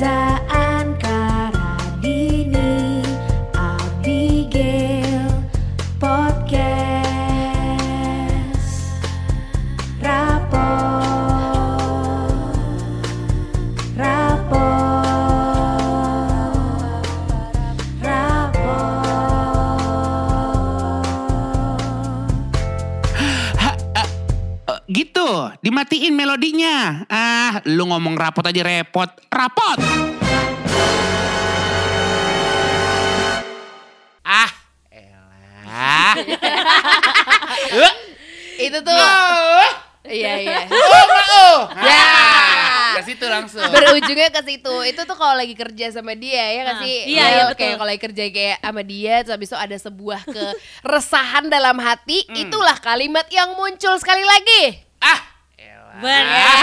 Reza rapot aja repot. Rapot! Ah, elah. Itu tuh. oh, Iya iya. oh, oh. Ya. Ah, Ke situ langsung. Berujungnya ke situ. Itu tuh kalau lagi kerja sama dia ya kan sih? iya, Ya, iya, Kayak betul. kalau lagi kerja kayak sama dia terus habis itu ada sebuah keresahan dalam hati, Hmm. itulah kalimat yang muncul sekali lagi. Ah. Benar.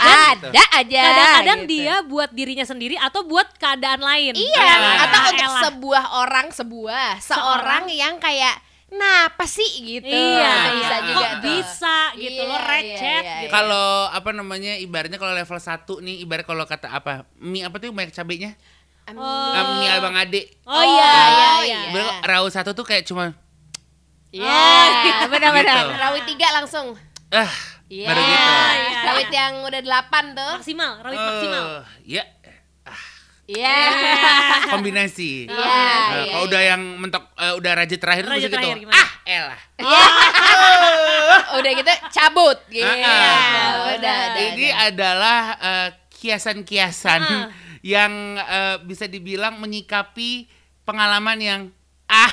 Ada aja. Kadang-kadang gitu. dia buat dirinya sendiri atau buat keadaan lain. Iya, Ah, atau untuk elah. sebuah orang, sebuah seorang yang kayak Kenapa sih gitu? Iya, Nah, iya. bisa juga Kok tuh. bisa gitu Iya, lo iya, recet iya, gitu. Kalau apa namanya ibaratnya kalau level 1 nih ibarat kalau kata apa mie apa tuh banyak cabenya Amin. Oh. Eh, mie abang ade Oh, iya, iya, iya. Ibarat raut satu tuh kayak cuma Iya, Oh, benar-benar. Gitu. Tiga langsung. ah Iya. baru gitu iya. Rawit yang udah delapan tuh. Maksimal, rawit maksimal. Eh, ya Iya. kombinasi Iya, Eh, iya, kalau iya. udah yang mentok eh, udah raja terakhir tuh Raja bisa terakhir gitu gimana? ah elah Iya. udah gitu cabut gitu. Ah, ah. Udah, udah, ini udah. adalah eh, kiasan-kiasan Ah. yang eh, bisa dibilang menyikapi pengalaman yang ah.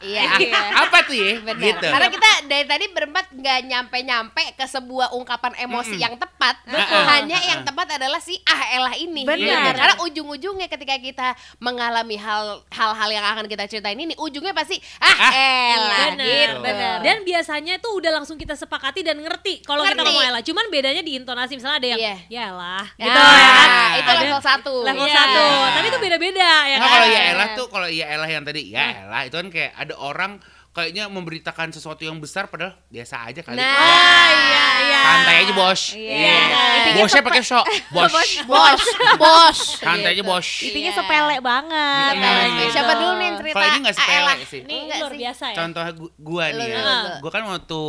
Iya. Ah, apa tuh ya Benar. gitu Karena kita dari tadi berempat nggak nyampe-nyampe ke sebuah ungkapan emosi Mm-mm. yang tepat. Betul. Hanya Ah, yang ah. tepat adalah si ah elah ini. Benar. Karena ujung-ujungnya ketika kita mengalami hal hal-hal yang akan kita ceritain ini, ujungnya pasti ah, Ah, elah Benar, gitu. benar. Dan biasanya itu udah langsung kita sepakati dan ngerti kalau kita ngomong elah. Cuman bedanya di intonasi misalnya ada yang Iya. ya lah Ya, gitu ya kan. itu Ada level satu. Level Iya. satu. Tapi itu beda-beda ya Nah, kan. kalau ya elah tuh kalau ya elah yang tadi ya elah itu kan kayak ada orang kayaknya memberitakan sesuatu yang besar padahal biasa aja kali. Nah, Ya, iya, iya. Santai aja bos. Iya. Intinya Bosnya pakai sok. Bos. Bos, bos. Santai aja Gitu. bos. Intinya Iya. sepele banget. Sepele. gitu. Siapa dulu nih yang cerita? Kalau ini nggak ah, sepele elah? sih. Ini Enggak luar sih. biasa ya. Contoh gu- gua nih ya. Gua kan waktu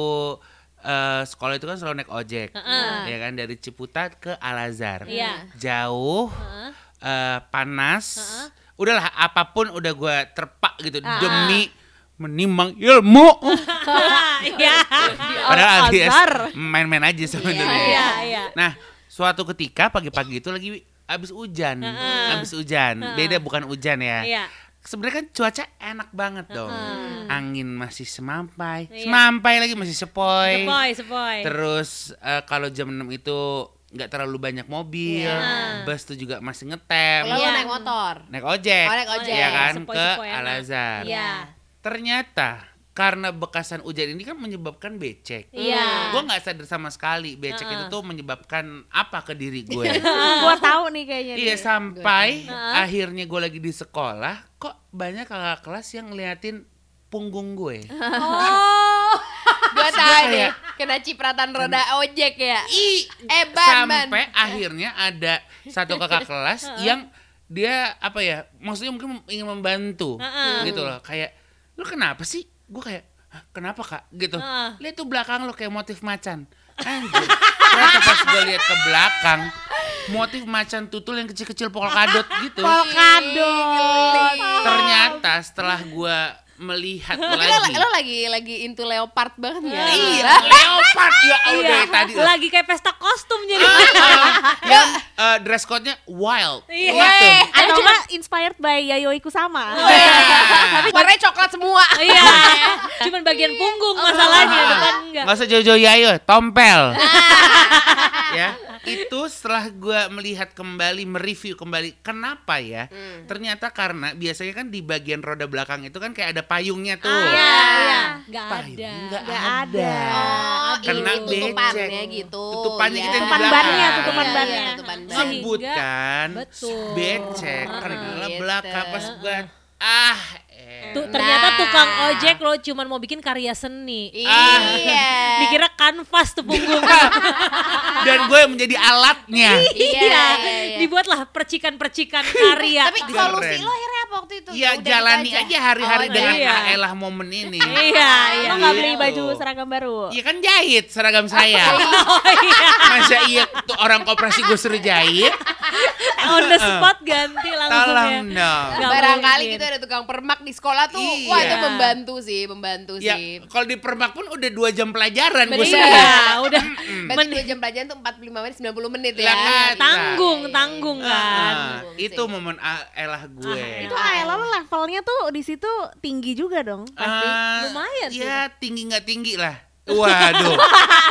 eh, sekolah itu kan selalu naik ojek. Heeh. Ya kan dari Ciputat ke Al Azhar. Iya. Jauh, Heeh. eh, panas. Heeh. Udahlah apa pun udah gua terpak gitu Ah. demi menimang ilmu. Iya. Padahal alias main-main aja sebenarnya. Iya, iya. Nah, suatu ketika pagi-pagi itu lagi habis hujan, habis hujan. Heeh. Beda bukan hujan ya. Iya. Sebenarnya kan cuaca enak banget dong. Heeh. Angin masih semampai, Iya. semampai lagi masih sepoi. Sepoi, sepoi. Terus eh, kalau jam 6 itu nggak terlalu banyak mobil, Iya. bus tuh juga masih ngetem. Kalau Iya. naik motor. Naik ojek, Oh, naik ojek. ya kan ke Sepoi-sepoi Al. Azhar. Iya. Ternyata karena bekasan hujan ini kan menyebabkan becek. Iya. Gue nggak sadar sama sekali becek Heeh. itu tuh menyebabkan apa ke diri gue. Gua tahu nih kayaknya. iya nih. sampai Heeh. akhirnya gue lagi di sekolah kok banyak kakak kelas yang ngeliatin punggung gue. Oh. Gua tahu deh, kena cipratan roda ojek ya. Ih, Eh, ban, ban. sampai akhirnya ada satu kakak kelas yang dia apa ya maksudnya mungkin ingin membantu Heeh. gitu loh kayak lu kenapa sih? Gue kayak "Hah, kenapa kak? Gitu. Heeh. lihat tuh belakang lo kayak motif macan. Anjir ternyata pas gue lihat ke belakang motif macan tutul yang kecil-kecil polkadot gitu? Polkadot. ternyata setelah gue melihat Mungkin lo, lagi lo lagi lagi into leopard banget ya. iya leopard ya Allah Iya. dari tadi. Lagi kayak pesta kostum jadi. yang eh, dress code-nya wild Iya. gitu. Atau enggak inspired by Yayoi Kusama. Tapi warnanya coklat semua. Iya. Cuman bagian punggung masalahnya, depan enggak. Nggak usah jauh-jauh ya, ayo, tompel. ya, itu setelah gue melihat kembali, mereview kembali, kenapa ya? Ternyata karena biasanya kan di bagian roda belakang itu kan kayak ada payungnya tuh. Iya, iya. Enggak Payung ada. nggak Nggak ada. ada. Oh, Kena ini tutupannya becek. gitu. Tutupannya ya. kita yang di Tutupan belakang. bannya, tutupan Iya, bannya. iya, tutupan ban. Sebut Sehingga- kan, Betul. becek Ah, karena gitu. belakang pas gue ah Tuh, ternyata Nah. tukang ojek lo cuman mau bikin karya seni. Iya. Dikira kanvas tuh punggung. Dan gue yang menjadi alatnya. Iya, iya, iya. Dibuatlah percikan-percikan karya. Tapi solusi lo akhirnya waktu itu? Ya udah gitu jalani aja hari-hari Oh, dengan iya. Aelah momen ini. Iya, iya. Lo nggak beli Gitu. baju seragam baru? Iya kan jahit seragam saya. Oh iya. Masa iya tuh orang koperasi gue suruh jahit? On the spot ganti langsung Tolong ya. dong. Nggak Barangkali gitu ada tukang permak di sekolah tuh, Iya. wah itu membantu sih, membantu Ya sih. kalau di permak pun udah dua jam pelajaran gue. Iya, udah Berarti dua jam pelajaran tuh 45 menit, 90 menit ya. Kan. tanggung, tanggung kan. Ah, Tanggung itu sih. momen Aelah gue. Itu Aela lo levelnya tuh di situ tinggi juga dong pasti. Ah, Lumayan sih. Ya tinggi nggak tinggi lah. Waduh,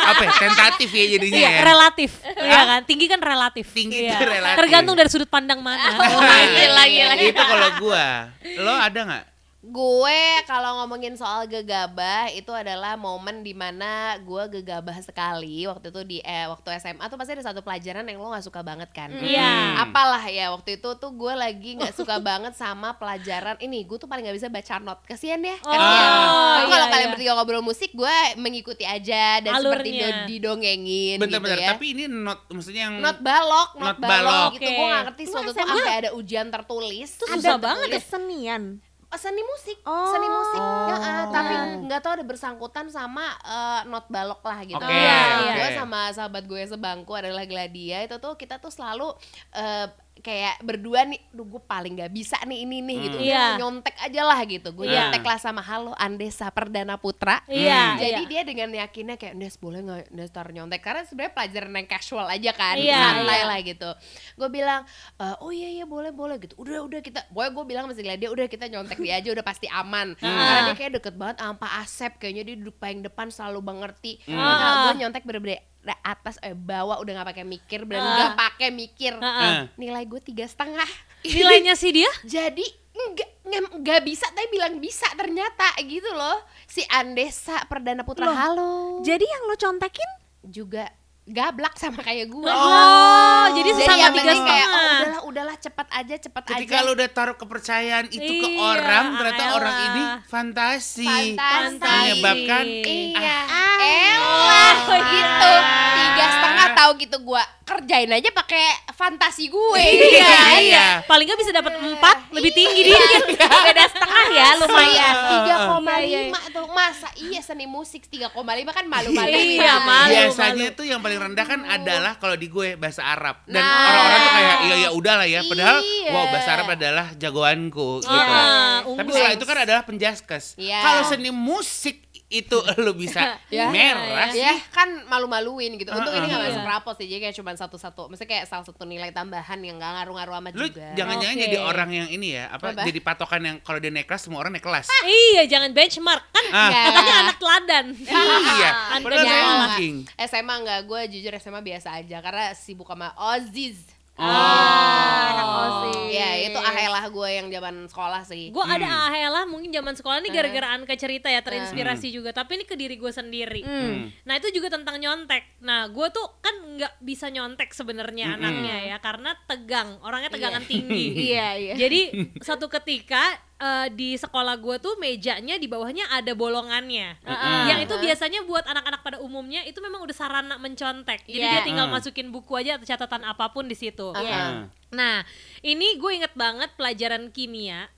apa ya, tentatif ya jadinya Iya, ya. relatif. Iya kan? Tinggi kan relatif. Tinggi Iya. itu relatif. Tergantung dari sudut pandang mana. Wah, Gila, gila, gila. Itu kalau gua. Lo ada nggak? Gue kalau ngomongin soal gegabah itu adalah momen di mana gue gegabah sekali waktu itu di eh, waktu SMA tuh pasti ada satu pelajaran yang lo nggak suka banget kan? Iya. Apalah ya waktu itu tuh gue lagi nggak suka banget sama pelajaran ini. Gue tuh paling nggak bisa baca not. Kasian ya. Oh, Kasian. Tapi iya, kalau kalian iya. bertiga ngobrol musik, gue mengikuti aja dan seperti Alurnya. do- didongengin Bentar-bentar, gitu ya. tapi ini not maksudnya yang Not balok, not, Not balok, balok. gitu. Oke. Gue gak ngerti suatu tuh sampai ada ujian tertulis. Itu Ada susah banget. Kesenian. Seni musik, Oh. seni musik, Ya, ah, tapi Oh. nggak tahu ada bersangkutan sama eh, not balok lah gitu. Oke, Nah, oke. Gue sama sahabat gue sebangku adalah Gladia itu tuh kita tuh selalu eh, kayak berdua nih, duh gue paling nggak bisa nih ini nih gitu, Hmm. Udah, Iya. nyontek aja lah gitu. Gue Iya. nyontek lah sama halo Andesa Perdana Putra. Iya, Jadi iya. dia dengan yakinnya kayak Nes boleh nggak Nes tar nyontek karena sebenarnya pelajaran yang casual aja kan Iya, santai iya. lah gitu. Gue bilang "Eh, oh iya iya boleh boleh gitu. Udah udah kita, pokoknya gue bilang masih dia udah kita nyontek dia aja udah pasti aman. Karena dia kayak deket banget sama Pak Asep kayaknya dia duduk paling depan selalu mengerti. Ah. gue nyontek bener-bener atas eh bawah udah nggak pakai mikir dan Ah. nggak pakai mikir. Heeh. Eh, Nilai gue tiga setengah. Nilainya sih dia Jadi nggak nggak- bisa tapi bilang bisa ternyata gitu loh si Andesa Perdana Putra Loh. halo Jadi yang lo contekin juga gablak sama kayak gue. Oh, jadi Jadi sama tiga penting kayak setengah. oh, udahlah udahlah cepat aja cepat ketika aja. lo udah taruh kepercayaan itu ke Iya, orang, ternyata Aelah. orang ini fantasi. Fantasi. Menyebabkan Iya, Ah. elah Oh, iya. gitu. Tiga setengah tahu gitu gue kerjain aja pakai fantasi gue. Iya, Iya. iya. Paling nggak bisa dapat empat, lebih tinggi dikit. beda setengah ya lumayan. Tiga koma Iya, iya. lima tuh masa iya seni musik tiga koma lima kan malu-malu. Iya, malu. Biasanya tuh yang paling rendah kan adalah kalau di gue bahasa Arab dan Nah. orang-orang tuh kayak iya ya udahlah ya padahal Iya. wow bahasa Arab adalah jagoanku gitu. Ah, Tapi setelah itu kan adalah penjaskes. Iya. Kalau seni musik itu lu bisa Ya. merah sih. Ya kan malu-maluin gitu. Untung ini gak Heeh. masuk rapot sih, jadi kayak cuma satu-satu. Maksudnya kayak salah satu nilai tambahan yang gak ngaruh-ngaruh amat Lu juga. jangan-jangan Oke. jadi orang yang ini ya, apa, Apa? jadi patokan yang kalau dia naik kelas semua orang naik kelas. Iya, jangan benchmark kan. Ah. Katanya anak teladan. iya. Anak Padahal Ya, saya. SMA enggak, gue jujur SMA biasa aja karena sibuk sama Oziz. Oh. anak OSIS. Ya itu ahelah gue yang zaman sekolah sih. Gue ada Hmm. Ahela mungkin zaman sekolah ini gara-gara Anka cerita ya terinspirasi juga. Tapi ini ke diri gue sendiri. Hmm. Nah itu juga tentang nyontek. Nah gue tuh kan nggak bisa nyontek sebenarnya Mm-mm. anaknya ya karena tegang. Orangnya tegangan tinggi. Iya, iya. Jadi satu ketika eh, di sekolah gue tuh mejanya di bawahnya ada bolongannya. Heeh. Yang itu biasanya buat anak-anak pada umumnya itu memang udah sarana mencontek. Jadi Iya. dia tinggal Heeh. masukin buku aja atau catatan apa pun di situ. Ah. Nah, ini gue inget banget pelajaran kimia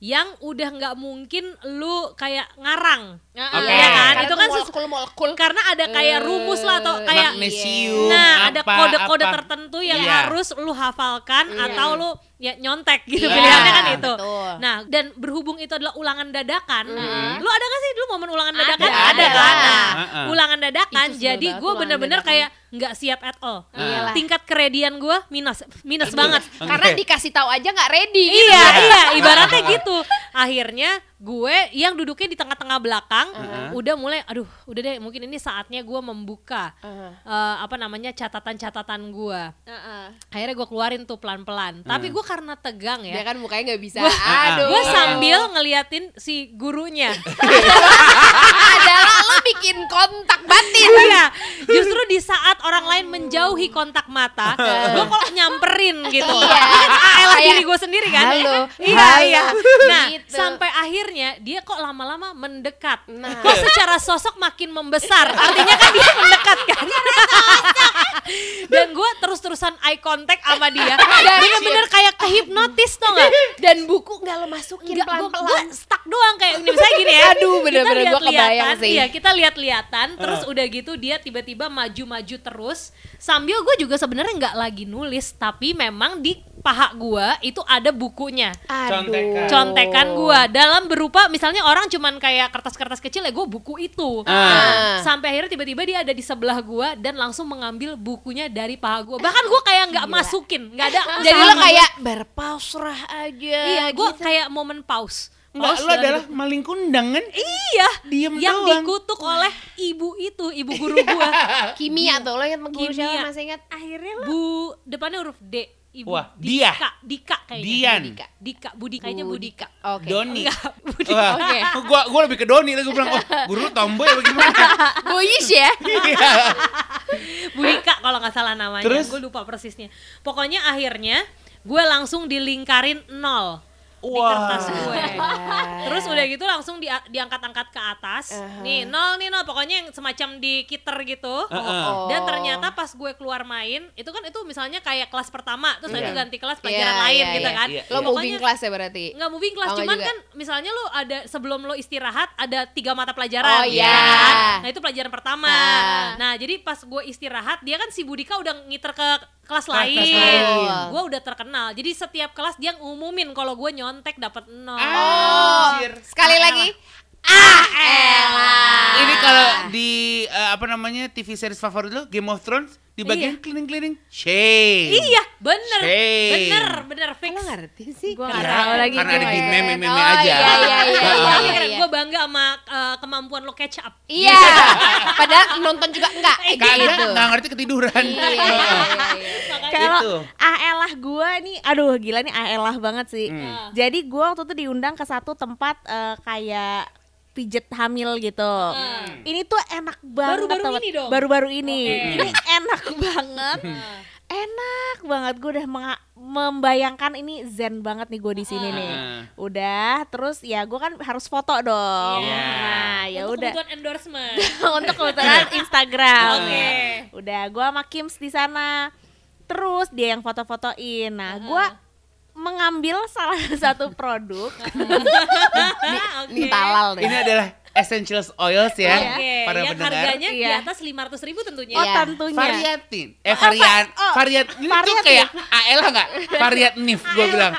yang udah nggak mungkin lu kayak ngarang. Oke. Ya kan? Karena Itu kan sesu- molekul-molekul. Karena ada kayak rumus lah atau Eh, kayak Magnesium. Nah, ada apa, kode-kode apa. tertentu yang Iya. harus lu hafalkan Iya. atau lu ya nyontek gitu Iya, pilihannya kan itu. betul. Nah, dan berhubung itu adalah ulangan dadakan, Mhm. lu ada gak sih dulu momen ulangan Ada, dadakan? ada kan? lah. Nah, Heeh. ulangan dadakan, Itu jadi gue bener-bener dadakan. kayak nggak siap at all. Iyalah. Tingkat keredian gue minus, minus banget. Karena dikasih tahu aja nggak ready gitu. Iya, iya, ibaratnya gitu. Akhirnya gue yang duduknya di tengah-tengah belakang, Uh-huh. udah mulai, aduh, udah deh, mungkin ini saatnya gue membuka Heeh. eh, apa namanya catatan-catatan gue. Heeh. Akhirnya gue keluarin tuh pelan-pelan. Tapi gue karena tegang Dia ya, kan mukanya nggak bisa. Gua- Aduh. gue sambil ngeliatin si gurunya. adalah lo bikin kontak batin. Iya, justru di saat orang lain menjauhi kontak mata, gue kok nyamperin gitu. Iya. Ah, Kayak, diri gue sendiri kan halo, iya iya nah Gitu. sampai akhirnya dia kok lama-lama mendekat Nah. kok secara sosok makin membesar artinya kan dia mendekat kan dan gue terus-terusan eye contact sama dia bener-bener kayak kehipnotis tau gak Dan buku nggak lo masukin Enggak, gue pelan-pelan. stuck doang kayak ini misalnya gini ya. Aduh, bener-bener gua kebayang lihat-lihatan, sih. Iya, kita lihat-lihatan, terus udah gitu dia tiba-tiba maju-maju terus. Sambil gue juga sebenarnya nggak lagi nulis, tapi memang di paha gua itu ada bukunya. Aduh. Contekan. Contekan gua dalam berupa misalnya orang cuman kayak kertas-kertas kecil ya gue buku itu. Ah. Ah. Sampai akhirnya tiba-tiba dia ada di sebelah gua dan langsung mengambil bukunya dari paha gua. Bahkan gua kayak nggak masukin, nggak ada. Jadi lo kayak berpausrah aja. Iya, gue gitu. kayak momen pause. Enggak, Pause lu adalah hidup. maling kundang kan? Iya, Diem yang doang. dikutuk oleh ibu itu, ibu guru gua. kimia tuh lo ingat guru siapa masih ingat? Akhirnya lo Bu, depannya huruf D. Ibu Wah, dia. Dika, Dika kayaknya. Dian. Dika, Dika, Budi kayaknya Budika. Oke. Doni. Enggak, Budi. Wah, Oke. gua gua lebih ke Doni lagi gua bilang, "Oh, guru tomboy apa gimana?" Boyish ya. Budika kalau nggak salah namanya. Terus? Gue lupa persisnya. Pokoknya akhirnya gue langsung dilingkarin nol di Wah. kertas gue. Terus udah gitu langsung dia- diangkat-angkat ke atas. Nih nol nih nol. Pokoknya yang semacam dikiter gitu. Heeh. Oh. Dan ternyata pas gue keluar main, itu kan itu misalnya kayak kelas pertama, terus Iya. itu ganti kelas pelajaran Iya, lain iya, gitu iya. kan. Iya, Lo iya. moving kelas ya berarti? Nggak moving kelas, Oh, cuman juga. kan misalnya lo ada sebelum lo istirahat ada tiga mata pelajaran. Oh, iya. kan? Nah itu pelajaran pertama. Ah. Nah jadi pas gue istirahat, dia kan si Budika udah ngiter ke kelas Kelas lain. lain. Gue udah terkenal. Jadi setiap kelas dia ngumumin kalau gue nyontek dapat nol. Oh, Anjir. sekali lagi. Ah, elah. Ini kalau di eh, apa namanya TV series favorit lo Game of Thrones di bagian cleaning-cleaning shame. Iya, bener, Shame. bener, bener fix. Lo ngerti sih? Gua Ya, nggak tahu lagi karena ada gue. di meme-meme Oh, aja. iya, iya, iya, iya, iya, iya. Gue bangga sama uh, kemampuan lo catch up. Iya. Padahal nonton juga enggak. Kagak gitu. nggak ngerti ketiduran. Iya, iya, iya, iya. Kalau Itu. ah elah gue nih, aduh gila nih ah elah banget sih. Hmm. Jadi gue waktu itu diundang ke satu tempat eh, kayak pijet hamil gitu. Ini tuh enak banget. Baru-baru ini dong? Baru-baru ini. Oke. Ini enak banget. enak banget gue udah membayangkan ini zen banget nih gue di sini nih. Ah. Udah, terus ya gue kan harus foto dong. Iya. Nah, ya Untuk udah. kebutuhan endorsement. untuk kebetulan Instagram. Oke. Udah, gua sama Kims di sana. Terus dia yang foto-fotoin. Nah, gua mengambil salah satu produk. Ini talal deh. Ini adalah essentials oils ya Oke, para yang pendengar. harganya di Iya. atas 500 ribu tentunya. Oh, Iya. tentunya. Variatin, eh varian, oh, variat ini tuh kayak AL nggak? Variatif gue bilang,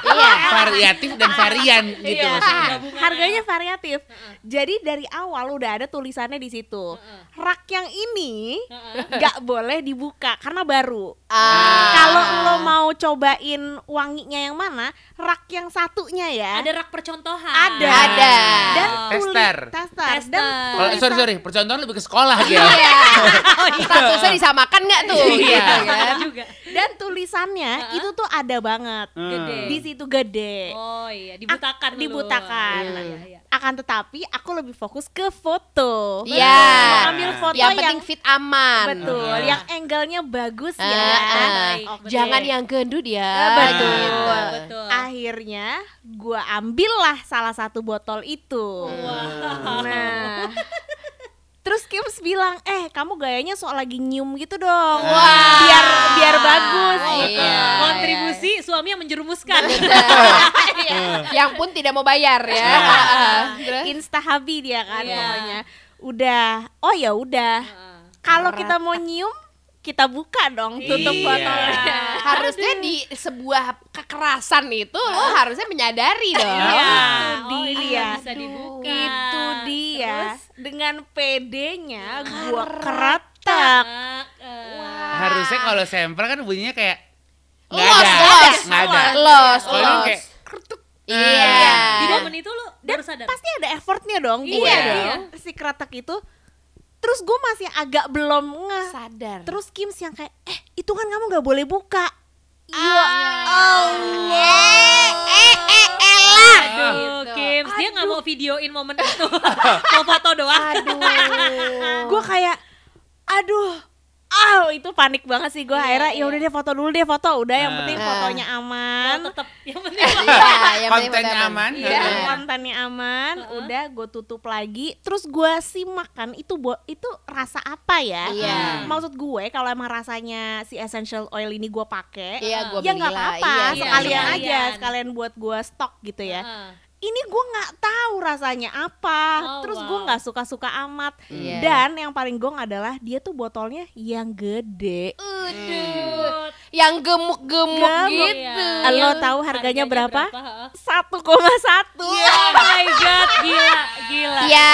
variatif dan varian gitu Iya, maksudnya. Harganya variatif. Jadi dari awal udah ada tulisannya di situ. Rak yang ini nggak boleh dibuka karena baru. Ah. Kalau lo mau cobain wanginya yang mana, rak yang satunya ya. Ada rak percontohan. Ada. Ada. Dan Tester. tuli- tester. Dan Tester. Kalau tulisan- sorry sorry, percontohan lebih ke sekolah gitu. Iya. Statusnya disamakan nggak tuh? Iya. Gitu kan? juga. Dan tulisannya itu tuh ada banget. Gede. Di situ gede. Oh iya, dibutakan Ak- dulu. dibutakan. Iya, iya, iya. Akan tetapi aku lebih fokus ke foto. Iya. Mau ambil foto Yang yang, penting fit aman. betul, Ah. yang angle-nya bagus Ah, ya. Baik, Oke. Jangan yang gendut ya. Ah, betul. gitu. Betul. Akhirnya gua ambillah salah satu botol itu. Wow. Nah. Bilang, "Eh, kamu gayanya soal lagi nyium gitu dong." Wah. Biar biar bagus Iya. gitu. Kontribusi suami yang menjerumuskan. yang pun tidak mau bayar ya. Terus? Insta habi dia kan Iya. pokoknya. Udah, oh ya udah. Kalau kita mau nyium, kita buka dong tutup Iya. botolnya. Harusnya di sebuah kekerasan itu lo harusnya menyadari dong. Iya. Itu Oh, ini dia. bisa dibuka. Itu dia. Terus? Dengan PD-nya gua keretak. Ah, eh. Harusnya kalau sampel kan bunyinya kayak nggak Los, ada, los, nggak ada. Los, los. kayak Iya. Di momen itu lu baru sadar. Pasti ada effortnya dong Iya gue dong. Si keretak itu. Terus gue masih agak belum ngeh. sadar. Terus Kims yang kayak, eh itu kan kamu gak boleh buka. Ya Allah. Eh, eh, elah. Aduh, Gitu. Kim, dia nggak mau videoin momen itu, mau foto doang. Aduh. Gue kayak, aduh, ah itu panik banget sih gue Iya, akhirnya ya iya. udah deh foto dulu deh foto udah yang Ah. penting Ah. fotonya Oh, aman tetap yang penting Iya, yang penting Kontennya aman. Iya. Heeh. kontennya aman udah gue tutup lagi terus gue simak kan itu itu rasa apa ya Iya. maksud gue kalau emang rasanya si essential oil ini gue pakai Iya, gua ya nggak apa-apa Iya, sekalian iya. aja Sekalian. sekalian buat gue stok gitu ya Heeh. Ini gue nggak tahu rasanya apa Oh, terus wow. gue nggak suka-suka amat Iya. dan yang paling gong adalah dia tuh botolnya yang gede Aduh. Yang gemuk-gemuk Gemuk. gitu. Iya. Lo tahu harganya berapa? Heeh. 1,1 Oh my god, gila, gila. Ya,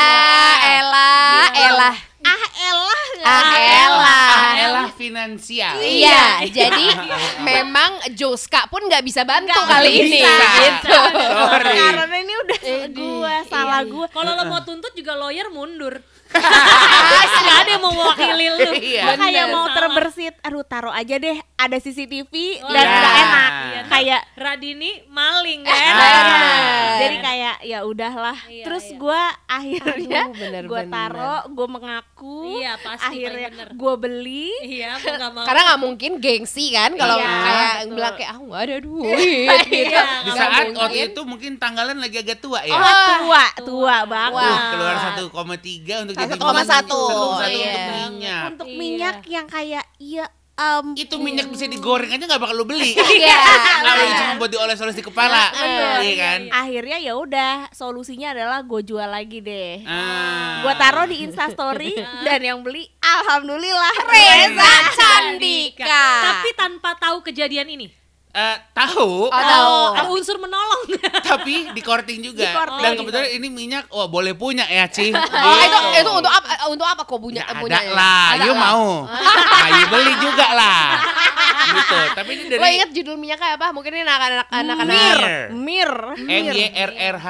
elah, elah. Ah elah Ah, elah. Ah, elah finansial. Iya, jadi memang Joska pun nggak bisa bantu Nggak kali ini, bisa. gitu. Sorry. karena ini udah Eh, gue iya, salah iya. gue Kalau lo mau tuntut juga lawyer mundur. Gak ada yang mau mewakili lu. Iya. Gua kayak mau terbersit aduh taruh aja deh ada CCTV Oh, dan iya. nggak enak Iya. kayak Radini maling kan? Bener. jadi kayak ya udahlah Iya, terus iya. gue akhirnya gue taruh gue mengaku Iya, pasti, akhirnya gue beli Iya, mau gak mau. Karena nggak mungkin gengsi kan kalau Iya, kayak betul. bilang kayak aku nggak ada duit gitu. Iya, Di saat waktu itu mungkin tanggalan lagi agak tua ya. oh, tua tua banget Tuh, Wah. keluar 1,3 untuk 1,1. minyak. 1,1 Iya. untuk minyak. untuk Iya. minyak yang kayak ya um, Itu minyak bisa digoreng aja nggak bakal lu beli. Iya. Kalau cuma buat dioles-oles di kepala. Iya kan? akhirnya ya udah solusinya adalah gue jual lagi deh Ah. gue taruh di instastory dan yang beli alhamdulillah Reza Candika. Tapi tanpa tahu kejadian ini. Eh, tahu, Oh, tahu. Oh, ada unsur menolong. tapi di korting juga. Di korting. Dan Oh, kebetulan ini minyak, wah boleh punya ya, Ci. Oh, itu itu untuk apa? eh, Untuk apa kok punya Ya, punya? ada lah, Ada you lah. mau. Ayo beli juga lah. gitu. Tapi ini dari Lo inget judul minyaknya apa? Mungkin ini anak-anak anak-anak Mir. mir M Y R R H.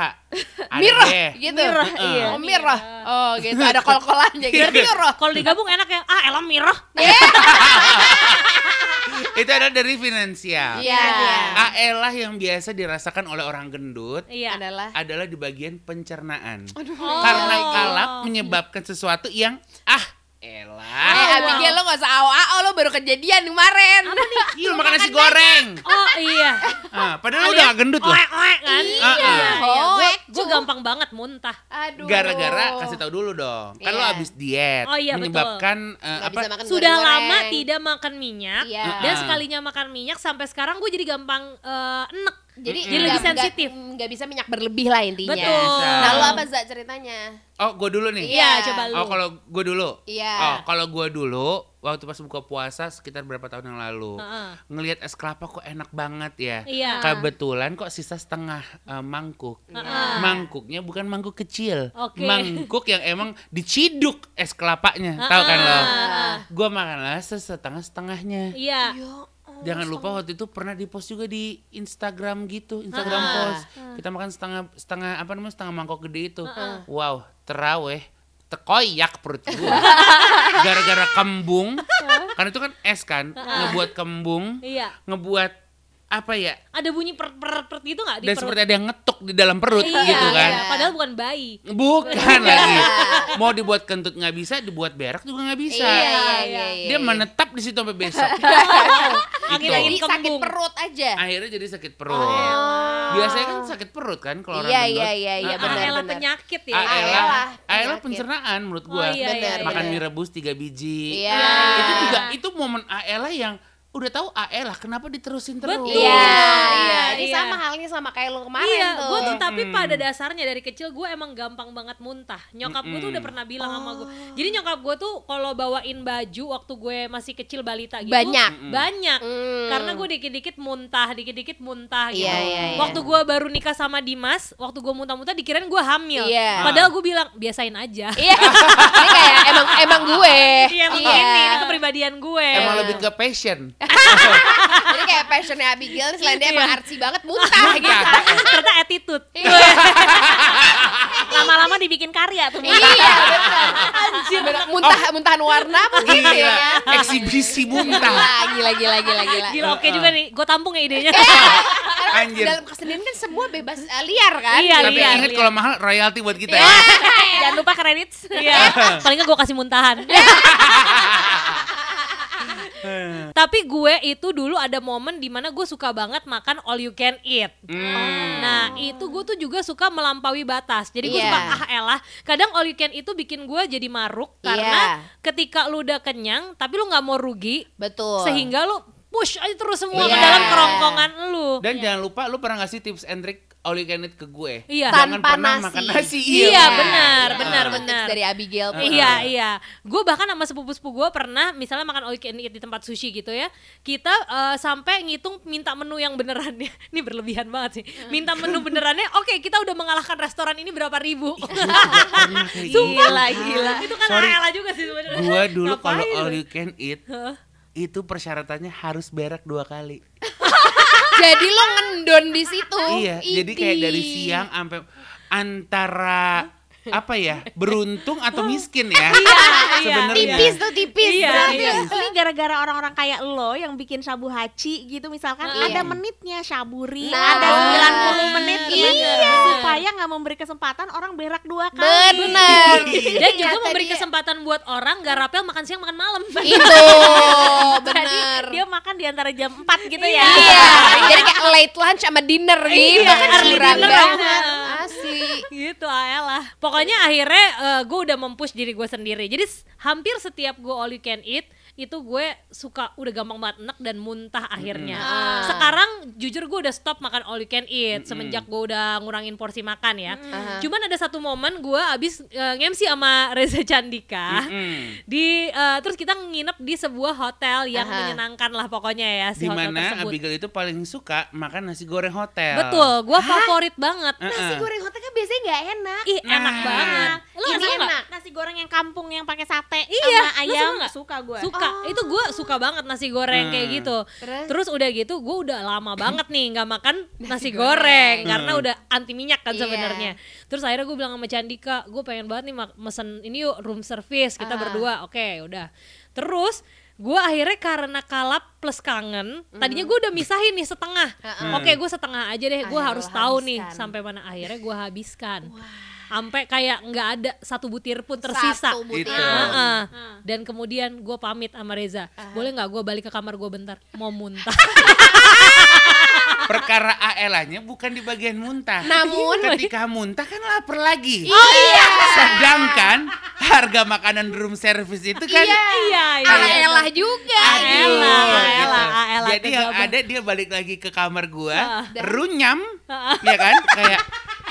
Ada Mirah deh. gitu. Mirah, iya. Oh, mirah. Oh, gitu. Ada kol-kolannya gitu. Mirah. Kalau digabung enak ya. Ah, elah mirah. Itu ada dari finansial. Iya, iya. Aelah yang biasa dirasakan oleh orang gendut Iya. Adalah adalah di bagian pencernaan. Oh. Karena kalap menyebabkan sesuatu yang ah Eh, elah. Abigail lo gak usah AO lo baru kejadian kemarin. Iya lu makan nasi goreng. Oh iya. Ah, padahal lu udah gak gendut loh. Oek-oek kan. Iya. Iya, Oh, Gue ecu. gampang banget muntah. Aduh. Gara-gara kasih tahu dulu dong. Kan lu Iya. abis diet Oh, iya, betul. menyebabkan Nggak apa? bisa makan Sudah goreng-goreng. lama tidak makan minyak Iya. dan sekalinya makan minyak sampai sekarang gue jadi gampang eh, enek. Jadi Jadi lebih nggak- sensitif. nggak- bisa minyak berlebih lah intinya. Betul. Nah, lo apa Za ceritanya? Oh, gue dulu nih. Iya. Coba lu. Oh, kalau gue dulu. Iya. Oh, kalau gue dulu waktu pas buka puasa sekitar berapa tahun yang lalu. Heeh. Ngelihat es kelapa kok enak banget ya. Iya. Kebetulan kok sisa setengah eh, mangkuk. Heeh. Mangkuknya bukan mangkuk kecil. Oke. Mangkuk yang emang diciduk es kelapanya. Tahu kan lo? Heeh. Gue makanlah setengah-setengahnya. Iya. Jangan lupa waktu itu pernah di-post juga di Instagram gitu, Instagram Ah. post. Kita makan setengah setengah apa namanya? setengah mangkok gede itu. Wow, teraweh tekoyak perut gua. Gara-gara kembung. Karena itu kan es kan, ngebuat kembung, Iya. ngebuat apa ya? Ada bunyi per per per gitu nggak di Dan perut? seperti ada yang ngetuk di dalam perut iya, gitu kan. iya. Padahal bukan bayi. Bukan lagi. Mau dibuat kentut nggak bisa, dibuat berak juga nggak bisa. Iya, iya, iya, iya. Dia menetap di situ sampai besok. Angin-angin Itu. Jadi sakit perut aja. Akhirnya jadi sakit perut. Oh. Biasanya kan sakit perut kan kalau orang Iya, gendut. iya, iya, iya, Ah, benar, Aela benar. penyakit ya. Aela, Aela, pencernaan menurut Oh, gua. iya, iya, Benar, iya. Makan benar. mie rebus tiga biji. Iya. Itu juga itu momen Aela yang udah tahu Aela kenapa diterusin terus. Betul. Iya, Iya, Ini iya. sama halnya sama kayak lo kemarin Iya, tuh. gue tuh tapi Mm-mm. pada dasarnya dari kecil gue emang gampang banget muntah. Nyokap gue tuh udah pernah bilang sama gue. Jadi nyokap gue tuh kalau bawain baju waktu gue masih kecil balita gitu Banyak. banyak. Hmm. Karena gue dikit-dikit muntah, dikit-dikit muntah gitu. Iya, iya, iya. Waktu gue baru nikah sama Dimas, waktu gue muntah-muntah dikirain gue hamil. Iya. Padahal gue bilang biasain aja. Iya. Ini kayak emang emang gue. Iya, emang ini, ini kepribadian gue. Emang lebih ke passion. Jadi kayak passionnya Abigail nih, selain dia emang Iya. artsy banget muntah gitu. Ternyata attitude. lama-lama dibikin karya tuh iya, benar. Anjir, muntah muntahan warna apa gitu ya kan? Eksibisi muntah. Gila, gila, gila, gila. Gila oke juga nih, gue tampung ya idenya. Anjir. Dalam kesenian kan semua bebas eh, liar kan? Iya, Tapi liar, ingat kalau mahal royalti buat kita ya. jangan lupa kredit Iya, paling nggak gue kasih muntahan. Tapi gue itu dulu ada momen di mana gue suka banget makan all you can eat. Hmm. Nah itu gue tuh juga suka melampaui batas. Jadi gue Iya. suka ah elah. Kadang all you can eat itu bikin gue jadi maruk karena ketika lu udah kenyang tapi lu nggak mau rugi, Betul. sehingga lu push aja terus semua ke Iya. dalam kerongkongan lu. Dan jangan lupa lu pernah ngasih tips and trick all you can eat ke gue. Iya. Jangan Tanpa pernah nasi. makan nasi. Iya, benar, benar, Itu benar. tips dari Abigail. tuh. Iya iya, gue bahkan sama sepupu-sepupu gue pernah misalnya makan all you can eat di tempat sushi gitu ya, kita eh, sampai ngitung minta menu yang benerannya, ini berlebihan banget sih, minta menu benerannya, oke kita udah mengalahkan restoran ini berapa ribu, Pernah kayak gitu. Gila, gila. itu kan Sorry. rela juga sih sebenarnya. Gua dulu kalau all you can eat itu persyaratannya harus berak dua kali. Jadi lo ngendon di situ. Iya, jadi kayak dari siang sampai antara apa ya beruntung atau miskin ya iya, sebenarnya Tipis tuh tipis. Iya, Berarti iya. Ini gara-gara orang-orang kayak lo yang bikin shabu hachi gitu misalkan Iya. ada menitnya shaburi, Nah. ada 90 menit Iya. iya. supaya nggak memberi kesempatan orang berak dua kali. Bener. Dan juga Kata memberi dia. kesempatan buat orang gak rapel makan siang makan malam. Itu Jadi bener. dia makan di antara jam 4 gitu ya. Iya, jadi kayak late lunch sama dinner gitu Iya, kan early dinner banget. Gitu ayolah. Pokoknya akhirnya gue udah mempush diri gue sendiri. Jadi hampir setiap gue all you can eat itu gue suka udah gampang banget enek dan muntah akhirnya Ah. sekarang jujur gue udah stop makan all you can eat semenjak gue udah ngurangin porsi makan ya Aha. cuman ada satu momen gue abis uh, nge-MC sama Reza Candika Mm-mm. di eh, terus kita nginep di sebuah hotel yang Aha. menyenangkan lah pokoknya ya si hotel di mana tersebut Abigail itu paling suka makan nasi goreng hotel betul gue favorit banget Uh-uh. Nasi goreng hotel kan biasanya nggak enak. ih enak Nah. banget lo Ini enak. Nasi goreng yang kampung yang pakai sate Iya, sama lu ayam suka suka gue. suka itu gue suka banget nasi goreng kayak Hmm. gitu. Terus? terus udah gitu gue udah lama banget nih nggak makan nasi goreng. karena Hmm. udah anti minyak kan Iya. sebenarnya. Terus akhirnya gue bilang sama Candika gue pengen banget nih mesen ini yuk room service kita Ah. berdua. Oke udah. Terus gue akhirnya karena kalap plus kangen tadinya gue udah misahin nih setengah. Ah, oke gue setengah aja deh gue harus tahu nih sampai mana akhirnya gue habiskan sampai kayak nggak ada satu butir pun tersisa Satu butir. Heeh. Dan kemudian gue pamit sama Reza, boleh nggak gue balik ke kamar gue bentar, mau muntah. perkara AL-nya bukan di bagian muntah Namun ketika muntah kan lapar lagi Oh iya. sedangkan harga makanan room service itu kan Iya. iya, Aelah juga. Gitu. aelah, aelah, Jadi yang ada dia balik lagi ke kamar gua, runyam, ya kan? Kayak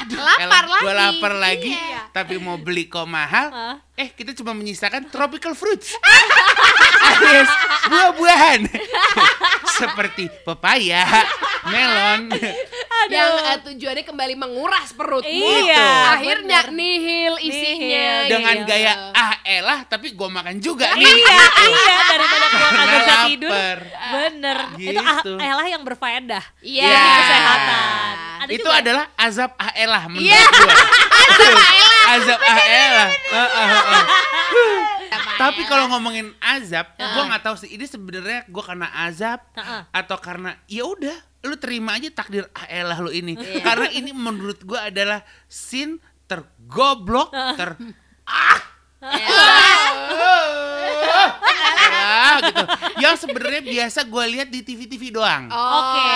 aduh, Lapar elah, lagi. Gua lapar lagi, Iya. tapi mau beli kok mahal. Ah. Eh, kita cuma menyisakan tropical fruits. Alias buah-buahan. Seperti pepaya, melon. Yang eh, tujuannya kembali menguras perutmu. Iya, Akhirnya nihil isinya. dengan gitu. gaya ah elah tapi gua makan juga nih. iya, iya daripada gua Karena kagak bisa tidur. Bener. Itu ah, Gitu. aelah yang berfaedah. Iya. Iya. Kesehatan. Ada itu juga. adalah azab aelah menurut Iya. gua. azab aelah. Heeh, heeh. Tapi kalau ngomongin azab, gua nggak tahu sih ini sebenarnya gua karena azab Heeh. atau karena ya udah lu terima aja takdir aelah lu ini. Iya. Karena ini menurut gua adalah sin tergoblok ter ah Ah, gitu. Yang sebenarnya biasa gue lihat di TV-TV doang. Oh, Oke.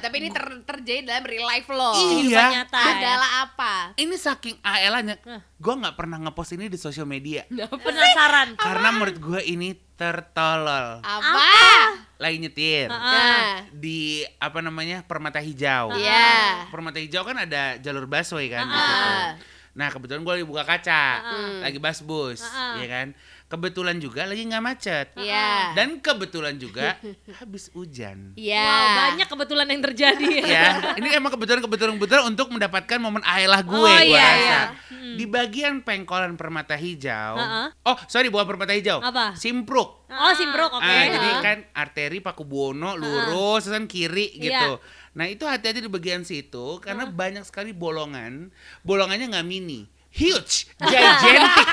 Tapi ini ter- terjadi dalam real life lo. Iya. nyata ya. Adalah apa? Ini saking aelanya, gue nggak pernah ngepost ini di sosial media. Penasaran. Karena menurut gue ini tertolol. Apa? Lagi nyetir Nah, di apa namanya Permata Hijau. Iya. Permata Hijau kan ada jalur busway kan di Ah. situ. Nah kebetulan gue lagi buka kaca, Hmm. lagi bus bus, Ah. ya kan. Kebetulan juga lagi nggak macet. Iya. Dan kebetulan juga habis hujan. Iya. Wow, banyak kebetulan yang terjadi. ya ini emang kebetulan kebetulan kebetulan untuk mendapatkan momen aelah gue Oh, gue iya, rasa iya. di bagian pengkolan permata hijau Heeh. oh sorry bukan permata hijau Apa? simpruk Oh, simpruk, oke. Ah, jadi Heeh. kan arteri Paku Buwono lurus terus kan kiri Iya. gitu nah itu hati-hati di bagian situ karena banyak sekali bolongan bolongannya nggak mini huge gigantic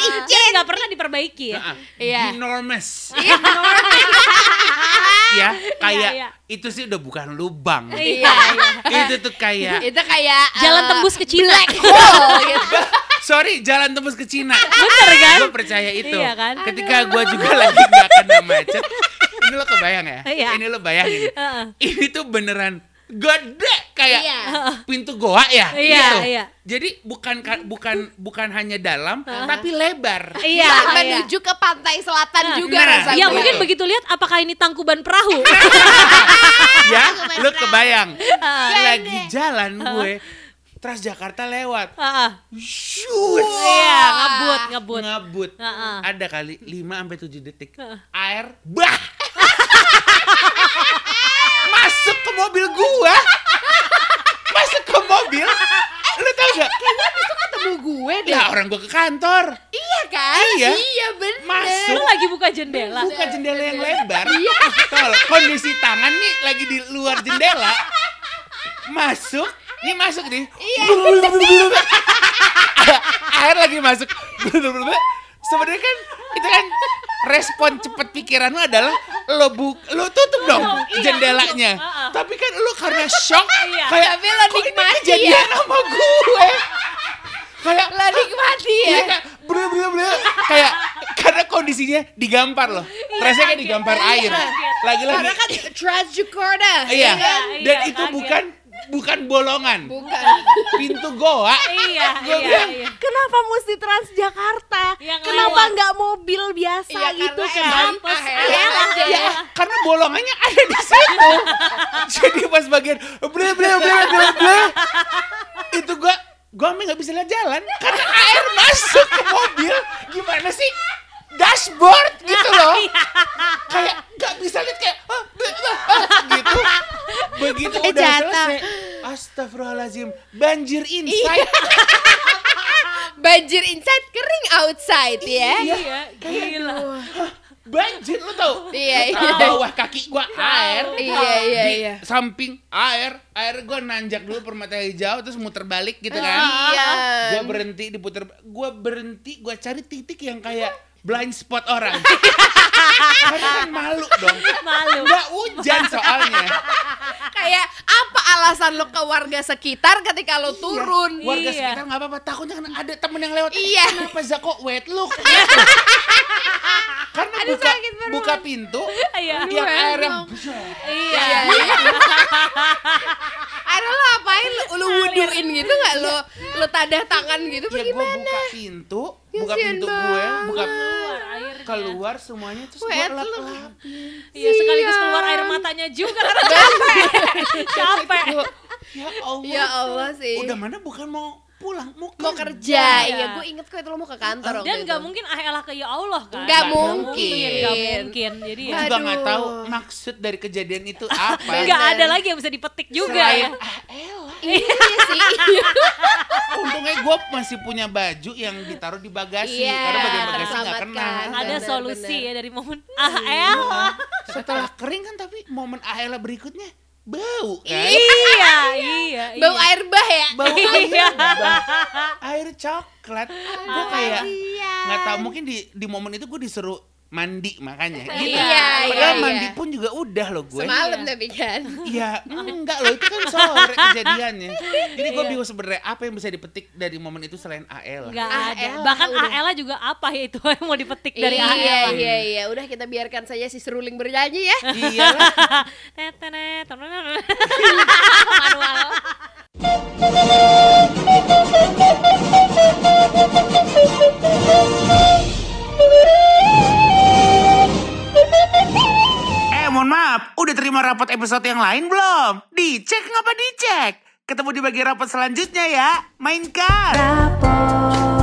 Jadi nggak pernah diperbaiki ya. Nah, Iya. ginormous ya kayak iya. itu sih udah bukan lubang Iya, iya. itu tuh kayak Itu kayak Jalan eh, tembus ke Cina. Black hole gitu. sorry jalan tembus ke Cina Bener kan? gue percaya itu Iya kan? ketika gue juga lagi nggak kena macet ini lo kebayang ya? Iya. Ini lo bayangin. Heeh. ini tuh beneran gede kayak Iya. pintu goa ya Iya, gitu. iya. Jadi bukan ka- bukan bukan hanya dalam tapi lebar. Iya, Nah, iya. menuju ke pantai selatan Nah, juga nah, rasanya. Ya mungkin begitu lihat apakah ini tangkuban perahu? ya, lu kebayang. Ah. Lagi jalan gue Transjakarta lewat. Heeh. Shoot. Iya, ngebut, ngebut. Ngebut. Heeh. Ada kali 5 sampai 7 detik. Heeh. Air bah. Masuk ke mobil gua. Masuk ke mobil. Lu tau gak? ketemu gue deh. Ya orang gua ke kantor. Iya kan? Iya. Iya bener. Masuk. Lu lagi buka jendela. Buka jendela yang lebar. Iya. kondisi tangan nih lagi di luar jendela. Masuk. Ini masuk nih. Iya. Air lagi masuk. Sebenarnya kan itu kan respon cepet pikiran lu adalah lo bu lo tutup dong Iya, jendelanya. Tapi kan lu karena shock Iya. kayak Tapi lo "Kok ini nikmati ya?" sama gue. kayak Lo nikmati ya. Iya kayak ble ble ble kayak karena kondisinya digampar loh. Rasanya kayak digampar air. Lagi-lagi. Karena kan. Iya. Iya, Dan iya, itu bukan bukan bolongan. Bukan. Pintu goa. Iya, Gua iya, bilang, iya. Kenapa mesti Transjakarta? Yang Kenapa nggak mobil biasa Iya, gitu kan? akhirnya elah aja. Ya, karena bolongannya ada di situ. Jadi pas bagian ble ble ble ble ble itu gua gua nggak bisa lihat jalan karena air masuk ke mobil. Gimana sih? Dashboard gitu loh. kayak nggak bisa lihat kayak ah, bleh, ah, ah, gitu. Begitu Eh, udah jatuh. selesai. Astagfirullahaladzim, banjir inside. Banjir inside, kering outside ya. Iya, gila. Banjir lu tau? Iya, iya. Bawah kaki gua air. Iya, iya, di iya. samping air, air gua nanjak dulu permata hijau terus muter balik gitu kan. Iya. Gua berhenti diputer, gua berhenti, gua cari titik yang kayak blind spot orang. Karena kan malu dong. Malu. Nggak hujan soalnya. Kayak apa alasan lo ke warga sekitar ketika lo turun? Warga Iya. sekitar nggak apa-apa, takutnya kan ada temen yang lewat. Iya. Kenapa Zako wet look? Karena buka, sakit buka pintu, Iya. yang air yang Iya. Ada lo apain lo, lo wuduin gitu nggak lo lo tadah tangan gitu ya gue bagaimana? buka pintu buka Kasian pintu gue buka Keluar airnya. keluar semuanya terus gue lap Iya, sekaligus keluar air matanya juga karena capek. capek. ya Allah Ya Allah sih. udah mana bukan mau pulang mau mau kerja. kerja, Iya. iya gue inget kok itu lo mau ke kantor Dan itu. nggak mungkin ah elah ke ya Allah kan. Nggak mungkin. Nggak mungkin. Jadi Gue ya juga nggak tahu maksud dari kejadian itu apa nggak ada lagi yang bisa dipetik juga Selain, ya. ah elah Iya sih. untungnya gue masih punya baju yang ditaruh di bagasi Iya, karena bagian bagasi nggak kena. Ada Benar, solusi ya dari momen ah elah. setelah kering kan tapi momen ah elah berikutnya bau kan Iya, iya, Bau iya. air bah ya? bau air Iya. bah. air coklat gue kayak Iya. nggak tahu mungkin di di momen itu gue disuruh mandi makanya gitu. Iya, padahal iya, mandi iya. pun juga udah loh gue Semalam Iya. tapi kan. ya enggak loh itu kan sore kejadiannya jadi gue Iya. bingung sebenarnya apa yang bisa dipetik dari momen itu selain AL Nggak Ah, ada. Bahkan udah. ah elah juga apa ya itu yang mau dipetik dari iya, ah elah. iya, iya. Udah kita biarkan saja si seruling bernyanyi ya. iya. Manual. Maaf udah terima rapot episode yang lain belum? Dicek ngapa dicek? Ketemu di bagian rapot selanjutnya ya. Mainkan. Rapor